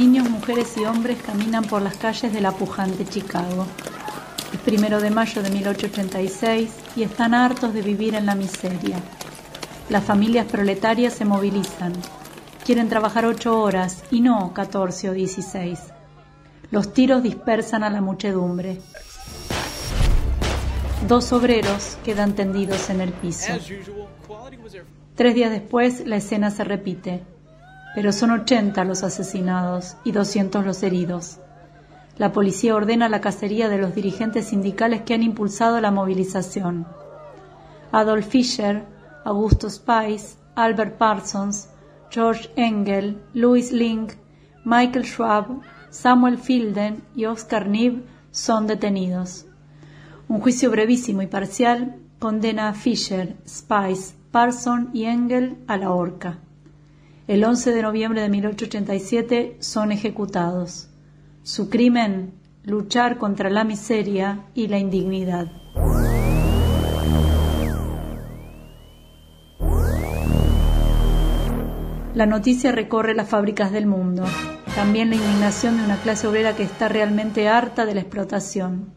Niños, mujeres y hombres caminan por las calles de la pujante Chicago. Es primero de mayo de 1886 y están hartos de vivir en la miseria. Las familias proletarias se movilizan. Quieren trabajar ocho horas y no catorce o dieciséis. Los tiros dispersan a la muchedumbre. Dos obreros quedan tendidos en el piso. Tres días después la escena se repite, pero son 80 los asesinados y 200 los heridos. La policía ordena la cacería de los dirigentes sindicales que han impulsado la movilización. Adolf Fischer, Augusto Spice, Albert Parsons, George Engel, Louis Link, Michael Schwab, Samuel Fielden y Oscar Nib son detenidos. Un juicio brevísimo y parcial condena a Fisher, Spice, Parson y Engel a la horca. El 11 de noviembre de 1887 son ejecutados. Su crimen, luchar contra la miseria y la indignidad. La noticia recorre las fábricas del mundo, también la indignación de una clase obrera que está realmente harta de la explotación.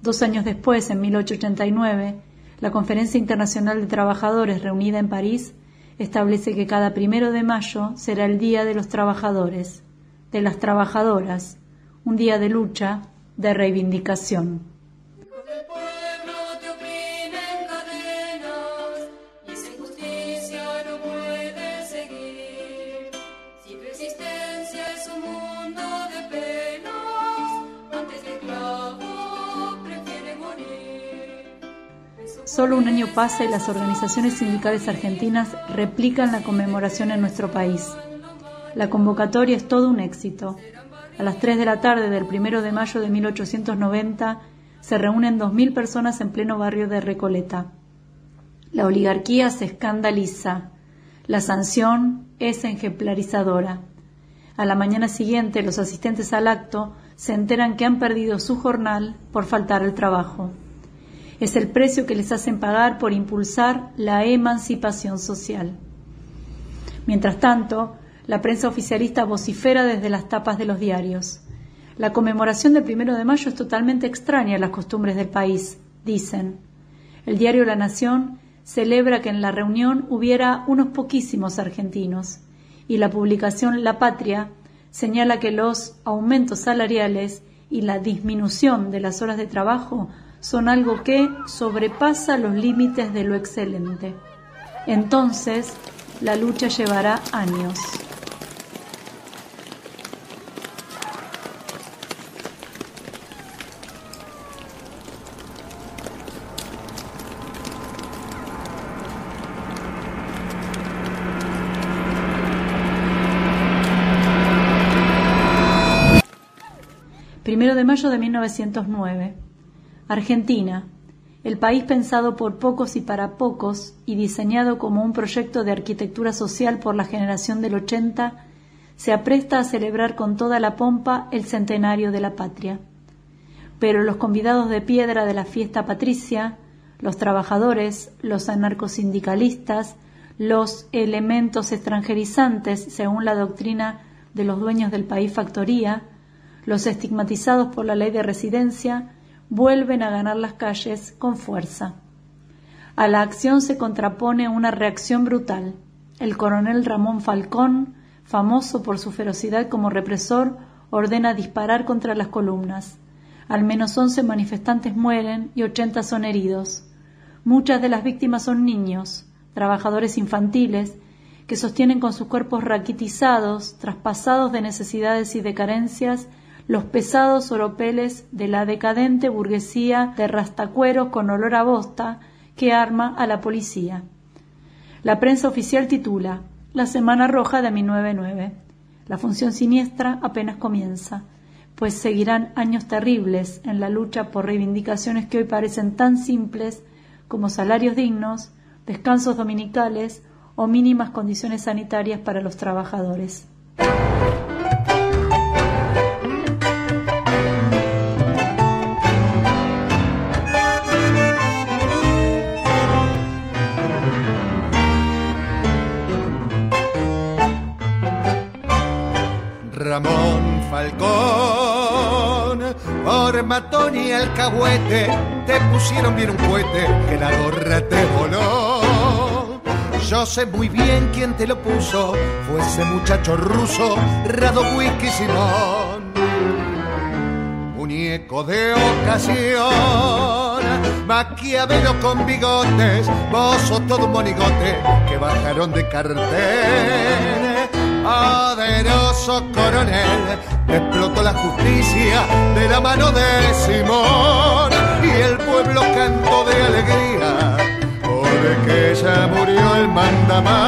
Dos años después, en 1889, la Conferencia Internacional de Trabajadores reunida en París establece que cada primero de mayo será el Día de los Trabajadores, de las Trabajadoras, un día de lucha, de reivindicación. Solo un año pasa y las organizaciones sindicales argentinas replican la conmemoración en nuestro país. La convocatoria es todo un éxito. A las 3 de la tarde del 1 de mayo de 1890 se reúnen 2.000 personas en pleno barrio de Recoleta. La oligarquía se escandaliza. La sanción es ejemplarizadora. A la mañana siguiente los asistentes al acto se enteran que han perdido su jornal por faltar al trabajo es el precio que les hacen pagar por impulsar la emancipación social. Mientras tanto, la prensa oficialista vocifera desde las tapas de los diarios. La conmemoración del primero de mayo es totalmente extraña a las costumbres del país, dicen. El diario La Nación celebra que en la reunión hubiera unos poquísimos argentinos y la publicación La Patria señala que los aumentos salariales y la disminución de las horas de trabajo son algo que sobrepasa los límites de lo excelente. Entonces, la lucha llevará años. Primero de mayo de 1909. Argentina, el país pensado por pocos y para pocos y diseñado como un proyecto de arquitectura social por la generación del 80, se apresta a celebrar con toda la pompa el centenario de la patria. Pero los convidados de piedra de la fiesta patricia, los trabajadores, los anarcosindicalistas, los elementos extranjerizantes según la doctrina de los dueños del país factoría, los estigmatizados por la ley de residencia, vuelven a ganar las calles con fuerza. A la acción se contrapone una reacción brutal. El coronel Ramón Falcón, famoso por su ferocidad como represor, ordena disparar contra las columnas. Al menos once manifestantes mueren y ochenta son heridos. Muchas de las víctimas son niños, trabajadores infantiles, que sostienen con sus cuerpos raquitizados, traspasados de necesidades y de carencias, los pesados oropeles de la decadente burguesía de rastacueros con olor a bosta que arma a la policía. La prensa oficial titula La Semana Roja de 1909. La función siniestra apenas comienza, pues seguirán años terribles en la lucha por reivindicaciones que hoy parecen tan simples como salarios dignos, descansos dominicales o mínimas condiciones sanitarias para los trabajadores. Falcón, por matón y alcahuete, te pusieron bien un cohete que la gorra te voló. Yo sé muy bien quién te lo puso, fue ese muchacho ruso, Rado Whisky Simón. Muñeco de ocasión, Maquiavelo con bigotes, vos todo un monigote que bajaron de cartel poderoso coronel, explotó la justicia de la mano de Simón y el pueblo cantó de alegría, porque ya murió el mandamás,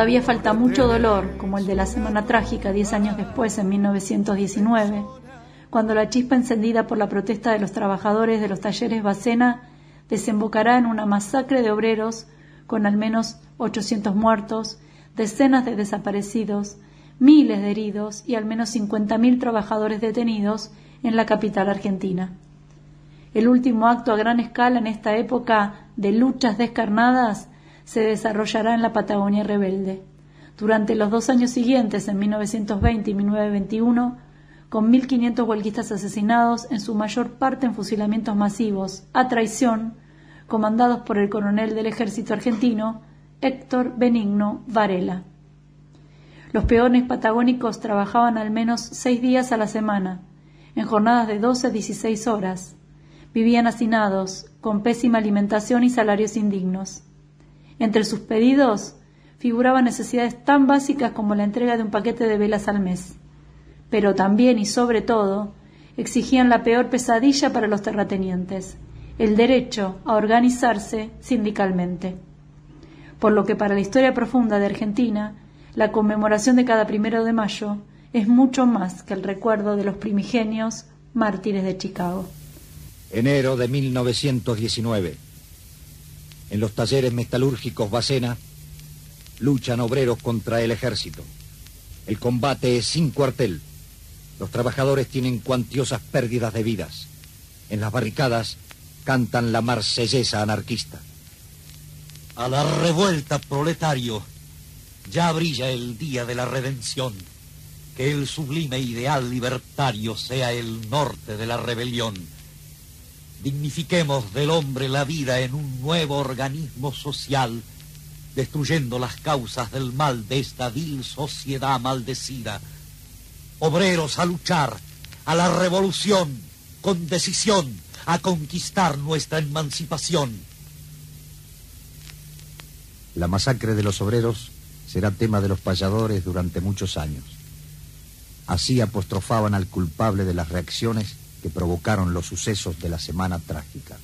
Todavía falta mucho dolor, como el de la Semana Trágica diez años después, en 1919, cuando la chispa encendida por la protesta de los trabajadores de los talleres Bacena desembocará en una masacre de obreros con al menos 800 muertos, decenas de desaparecidos, miles de heridos y al menos 50.000 trabajadores detenidos en la capital argentina. El último acto a gran escala en esta época de luchas descarnadas se desarrollará en la Patagonia rebelde. Durante los dos años siguientes, en 1920 y 1921, con 1.500 huelguistas asesinados, en su mayor parte en fusilamientos masivos, a traición, comandados por el coronel del ejército argentino, Héctor Benigno Varela. Los peones patagónicos trabajaban al menos seis días a la semana, en jornadas de 12 a 16 horas. Vivían hacinados, con pésima alimentación y salarios indignos. Entre sus pedidos figuraban necesidades tan básicas como la entrega de un paquete de velas al mes. Pero también y sobre todo exigían la peor pesadilla para los terratenientes, el derecho a organizarse sindicalmente. Por lo que para la historia profunda de Argentina, la conmemoración de cada primero de mayo es mucho más que el recuerdo de los primigenios mártires de Chicago. Enero de 1919. En los talleres metalúrgicos Bacena luchan obreros contra el ejército. El combate es sin cuartel. Los trabajadores tienen cuantiosas pérdidas de vidas. En las barricadas cantan la marsellesa anarquista. A la revuelta, proletario. Ya brilla el día de la redención. Que el sublime ideal libertario sea el norte de la rebelión dignifiquemos del hombre la vida en un nuevo organismo social, destruyendo las causas del mal de esta vil sociedad maldecida. Obreros a luchar, a la revolución, con decisión, a conquistar nuestra emancipación. La masacre de los obreros será tema de los payadores durante muchos años. Así apostrofaban al culpable de las reacciones que provocaron los sucesos de la semana trágica.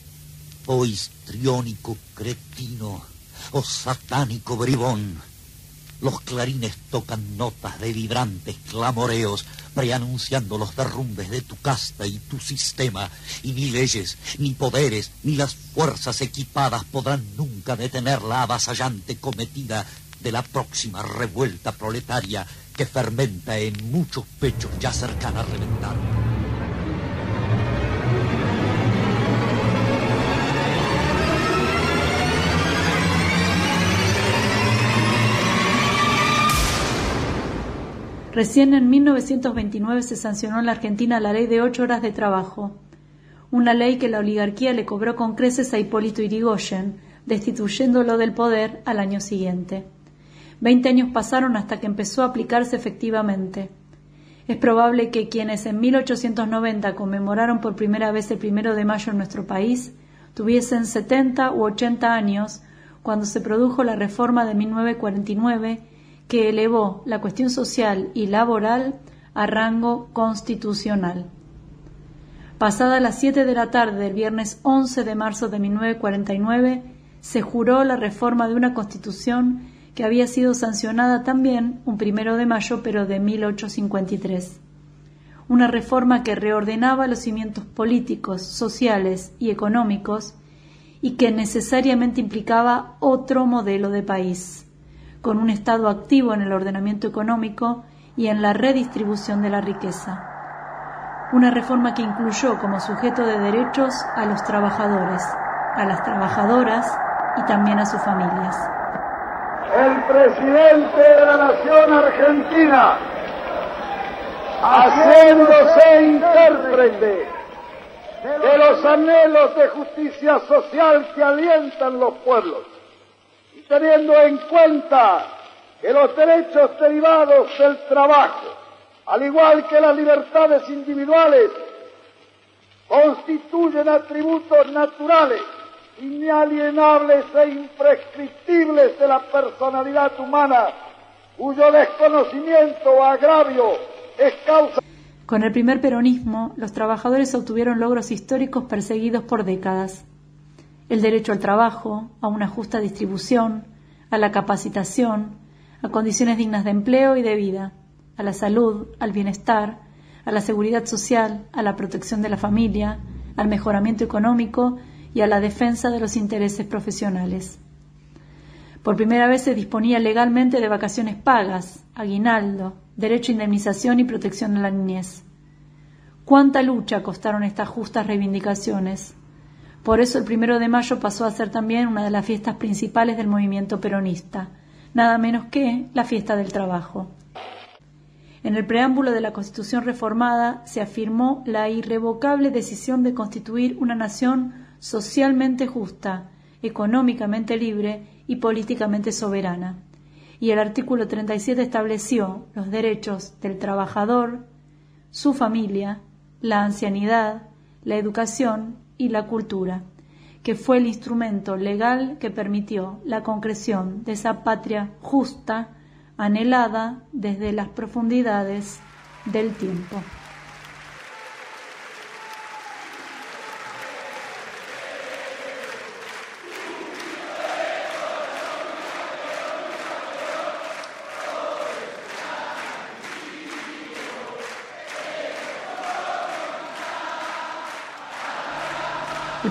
Oh histriónico cretino, oh satánico bribón. Los clarines tocan notas de vibrantes clamoreos, preanunciando los derrumbes de tu casta y tu sistema, y ni leyes, ni poderes, ni las fuerzas equipadas podrán nunca detener la avasallante cometida de la próxima revuelta proletaria que fermenta en muchos pechos ya cercana a reventar. Recién en 1929 se sancionó en la Argentina la ley de ocho horas de trabajo, una ley que la oligarquía le cobró con creces a Hipólito Irigoyen, destituyéndolo del poder al año siguiente. Veinte años pasaron hasta que empezó a aplicarse efectivamente. Es probable que quienes en 1890 conmemoraron por primera vez el primero de mayo en nuestro país tuviesen 70 u 80 años cuando se produjo la reforma de 1949 que elevó la cuestión social y laboral a rango constitucional. Pasada las 7 de la tarde del viernes 11 de marzo de 1949, se juró la reforma de una constitución que había sido sancionada también un primero de mayo, pero de 1853. Una reforma que reordenaba los cimientos políticos, sociales y económicos y que necesariamente implicaba otro modelo de país con un Estado activo en el ordenamiento económico y en la redistribución de la riqueza. Una reforma que incluyó como sujeto de derechos a los trabajadores, a las trabajadoras y también a sus familias. El presidente de la Nación Argentina, haciéndose intérprete de los anhelos de justicia social que alientan los pueblos teniendo en cuenta que los derechos derivados del trabajo, al igual que las libertades individuales, constituyen atributos naturales inalienables e imprescriptibles de la personalidad humana, cuyo desconocimiento o agravio es causa. Con el primer peronismo, los trabajadores obtuvieron logros históricos perseguidos por décadas. El derecho al trabajo, a una justa distribución, a la capacitación, a condiciones dignas de empleo y de vida, a la salud, al bienestar, a la seguridad social, a la protección de la familia, al mejoramiento económico y a la defensa de los intereses profesionales. Por primera vez se disponía legalmente de vacaciones pagas, aguinaldo, derecho a indemnización y protección de la niñez. ¿Cuánta lucha costaron estas justas reivindicaciones? Por eso el primero de mayo pasó a ser también una de las fiestas principales del movimiento peronista, nada menos que la fiesta del trabajo. En el preámbulo de la Constitución reformada se afirmó la irrevocable decisión de constituir una nación socialmente justa, económicamente libre y políticamente soberana. Y el artículo 37 estableció los derechos del trabajador, su familia, la ancianidad, la educación y la cultura, que fue el instrumento legal que permitió la concreción de esa patria justa, anhelada desde las profundidades del tiempo.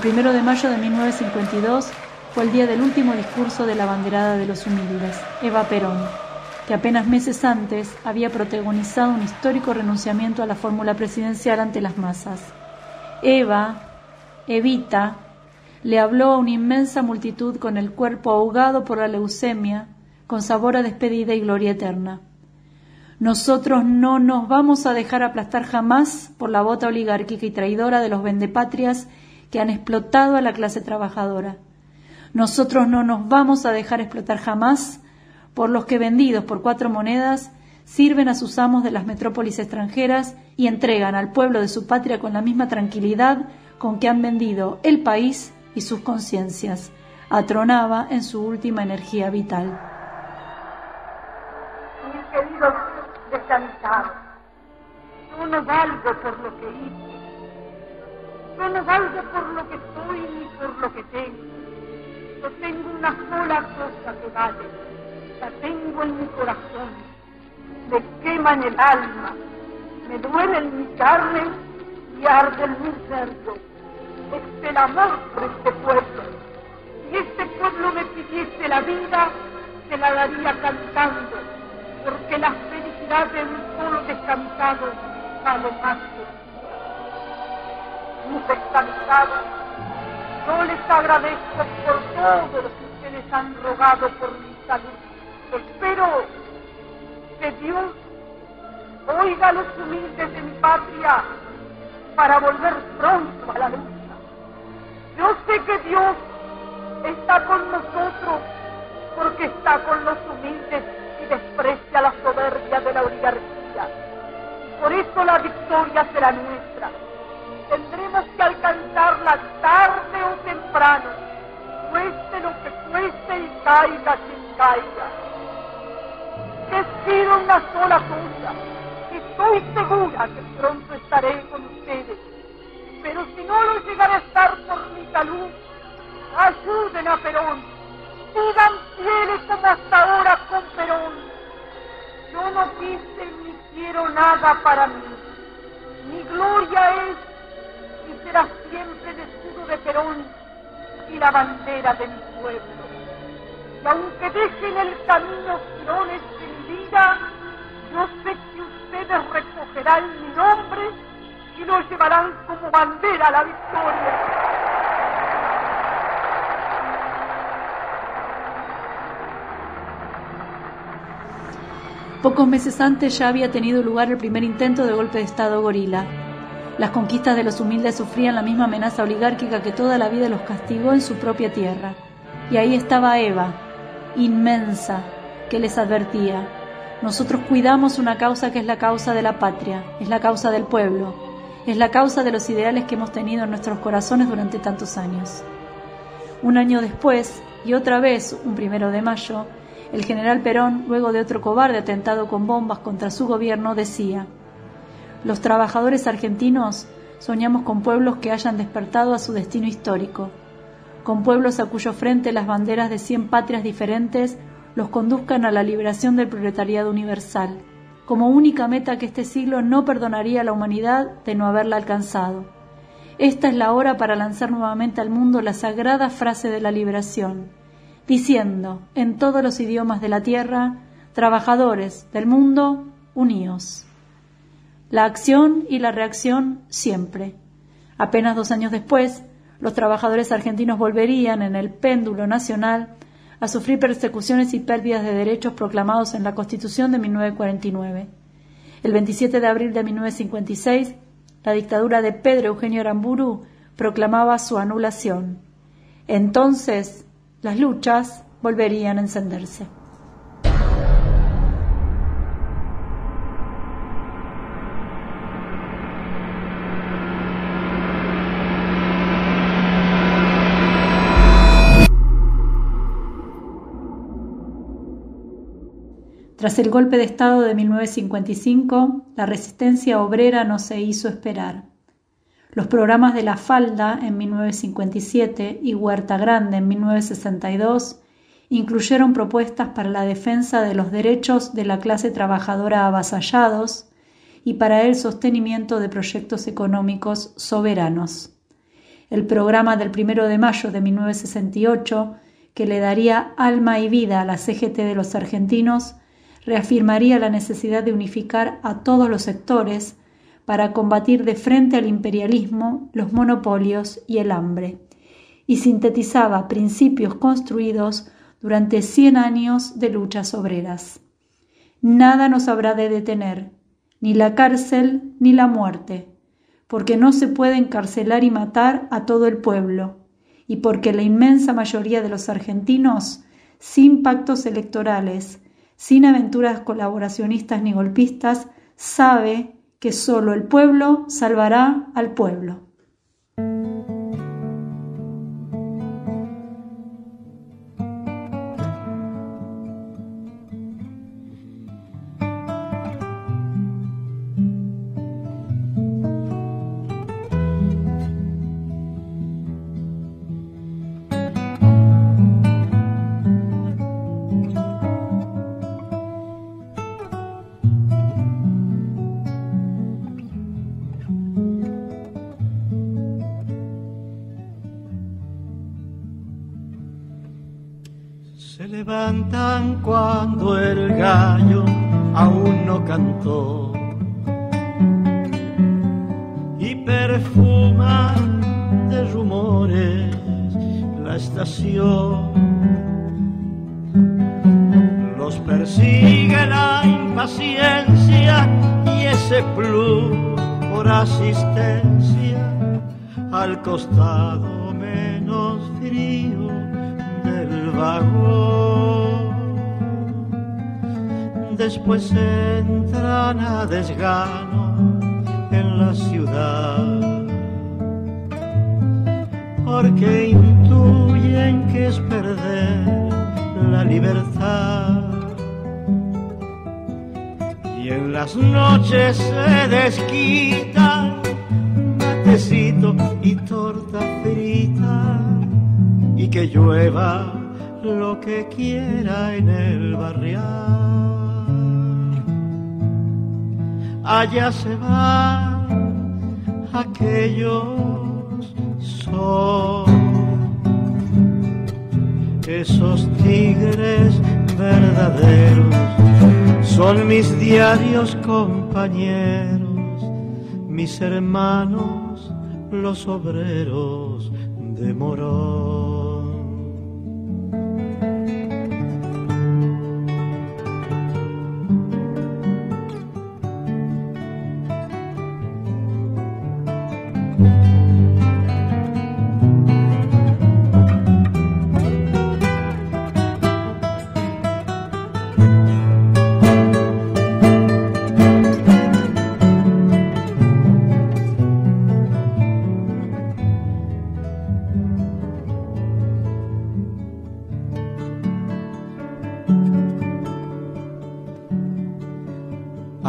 Primero de mayo de 1952 fue el día del último discurso de la banderada de los humildes, Eva Perón, que apenas meses antes había protagonizado un histórico renunciamiento a la fórmula presidencial ante las masas. Eva, Evita, le habló a una inmensa multitud con el cuerpo ahogado por la leucemia, con sabor a despedida y gloria eterna. Nosotros no nos vamos a dejar aplastar jamás por la bota oligárquica y traidora de los vendepatrias que han explotado a la clase trabajadora. Nosotros no nos vamos a dejar explotar jamás por los que vendidos por cuatro monedas sirven a sus amos de las metrópolis extranjeras y entregan al pueblo de su patria con la misma tranquilidad con que han vendido el país y sus conciencias. Atronaba en su última energía vital. Mis queridos descansados, yo no valgo por lo que hice no valgo por lo que soy ni por lo que tengo. Yo tengo una sola cosa que vale. La tengo en mi corazón. Me quema en el alma. Me duele en mi carne y arde en mi cerdo. Es el amor por este pueblo. Si este pueblo me pidiese la vida, se la daría cantando, porque la felicidad de un solo descansado vale más mis exaltados, yo les agradezco por todo lo que ustedes han rogado por mi salud. Espero que Dios oiga a los humildes de mi patria para volver pronto a la lucha. Yo sé que Dios está con nosotros porque está con los humildes y desprecia la soberbia de la oligarquía. Por eso la victoria será nuestra y la bandera de mi pueblo. Y aunque deje en el camino girones de mi vida, Yo sé que ustedes recogerán mi nombre y lo llevarán como bandera a la victoria. Pocos meses antes ya había tenido lugar el primer intento de golpe de Estado gorila. Las conquistas de los humildes sufrían la misma amenaza oligárquica que toda la vida los castigó en su propia tierra. Y ahí estaba Eva, inmensa, que les advertía, nosotros cuidamos una causa que es la causa de la patria, es la causa del pueblo, es la causa de los ideales que hemos tenido en nuestros corazones durante tantos años. Un año después, y otra vez, un primero de mayo, el general Perón, luego de otro cobarde atentado con bombas contra su gobierno, decía, Los trabajadores argentinos soñamos con pueblos que hayan despertado a su destino histórico, con pueblos a cuyo frente las banderas de cien patrias diferentes los conduzcan a la liberación del proletariado universal, como única meta que este siglo no perdonaría a la humanidad de no haberla alcanzado. Esta es la hora para lanzar nuevamente al mundo la sagrada frase de la liberación diciendo en todos los idiomas de la tierra, trabajadores del mundo, uníos. La acción y la reacción siempre. Apenas dos años después, los trabajadores argentinos volverían en el péndulo nacional a sufrir persecuciones y pérdidas de derechos proclamados en la Constitución de 1949. El 27 de abril de 1956, la dictadura de Pedro Eugenio Aramburu proclamaba su anulación. Entonces, las luchas volverían a encenderse. Tras el golpe de Estado de 1955, la resistencia obrera no se hizo esperar. Los programas de La Falda en 1957 y Huerta Grande en 1962 incluyeron propuestas para la defensa de los derechos de la clase trabajadora avasallados y para el sostenimiento de proyectos económicos soberanos. El programa del 1 de mayo de 1968, que le daría alma y vida a la CGT de los argentinos, reafirmaría la necesidad de unificar a todos los sectores para combatir de frente al imperialismo, los monopolios y el hambre, y sintetizaba principios construidos durante cien años de luchas obreras. Nada nos habrá de detener, ni la cárcel ni la muerte, porque no se puede encarcelar y matar a todo el pueblo, y porque la inmensa mayoría de los argentinos, sin pactos electorales, sin aventuras colaboracionistas ni golpistas, sabe que solo el pueblo salvará al pueblo. Cuando el gallo aún no cantó. Y perfuma de rumores la estación. Los persigue la impaciencia y ese plus por asistencia. Al costado menos frío del vagón después entran a desgano en la ciudad, porque intuyen que es perder la libertad. Y en las noches se desquitan matecito y torta frita, y que llueva lo que quiera en el barrial allá se van aquellos son esos tigres verdaderos son mis diarios compañeros, mis hermanos, los obreros de Morón.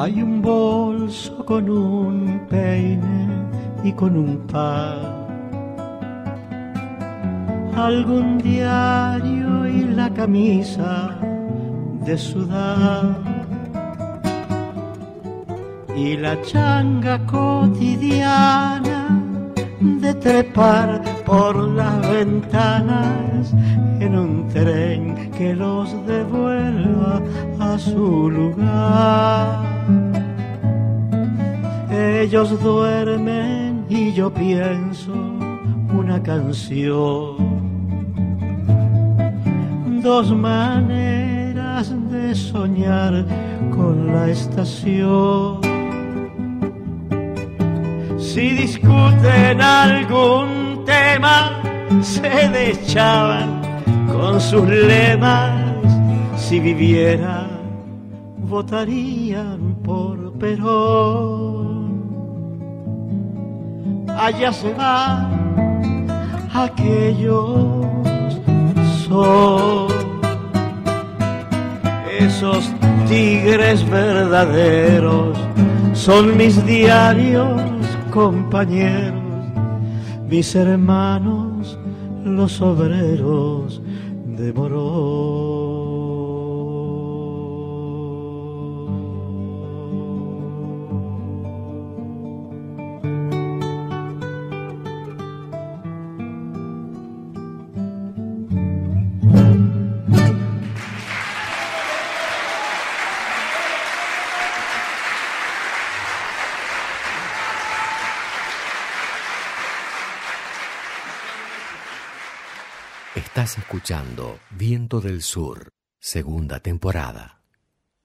Hay un bolso con un peine y con un par. Algún diario y la camisa de sudar. Y la changa cotidiana de trepar por las ventanas en un tren que los devuelva a su lugar ellos duermen y yo pienso una canción. Dos maneras de soñar con la estación. Si discuten algún tema, se dechaban con sus lemas. Si vivieran, votarían por Perón allá se va aquellos son esos tigres verdaderos. Son mis diarios compañeros mis hermanos los obreros de Morón Estás escuchando Viento del Sur, segunda temporada.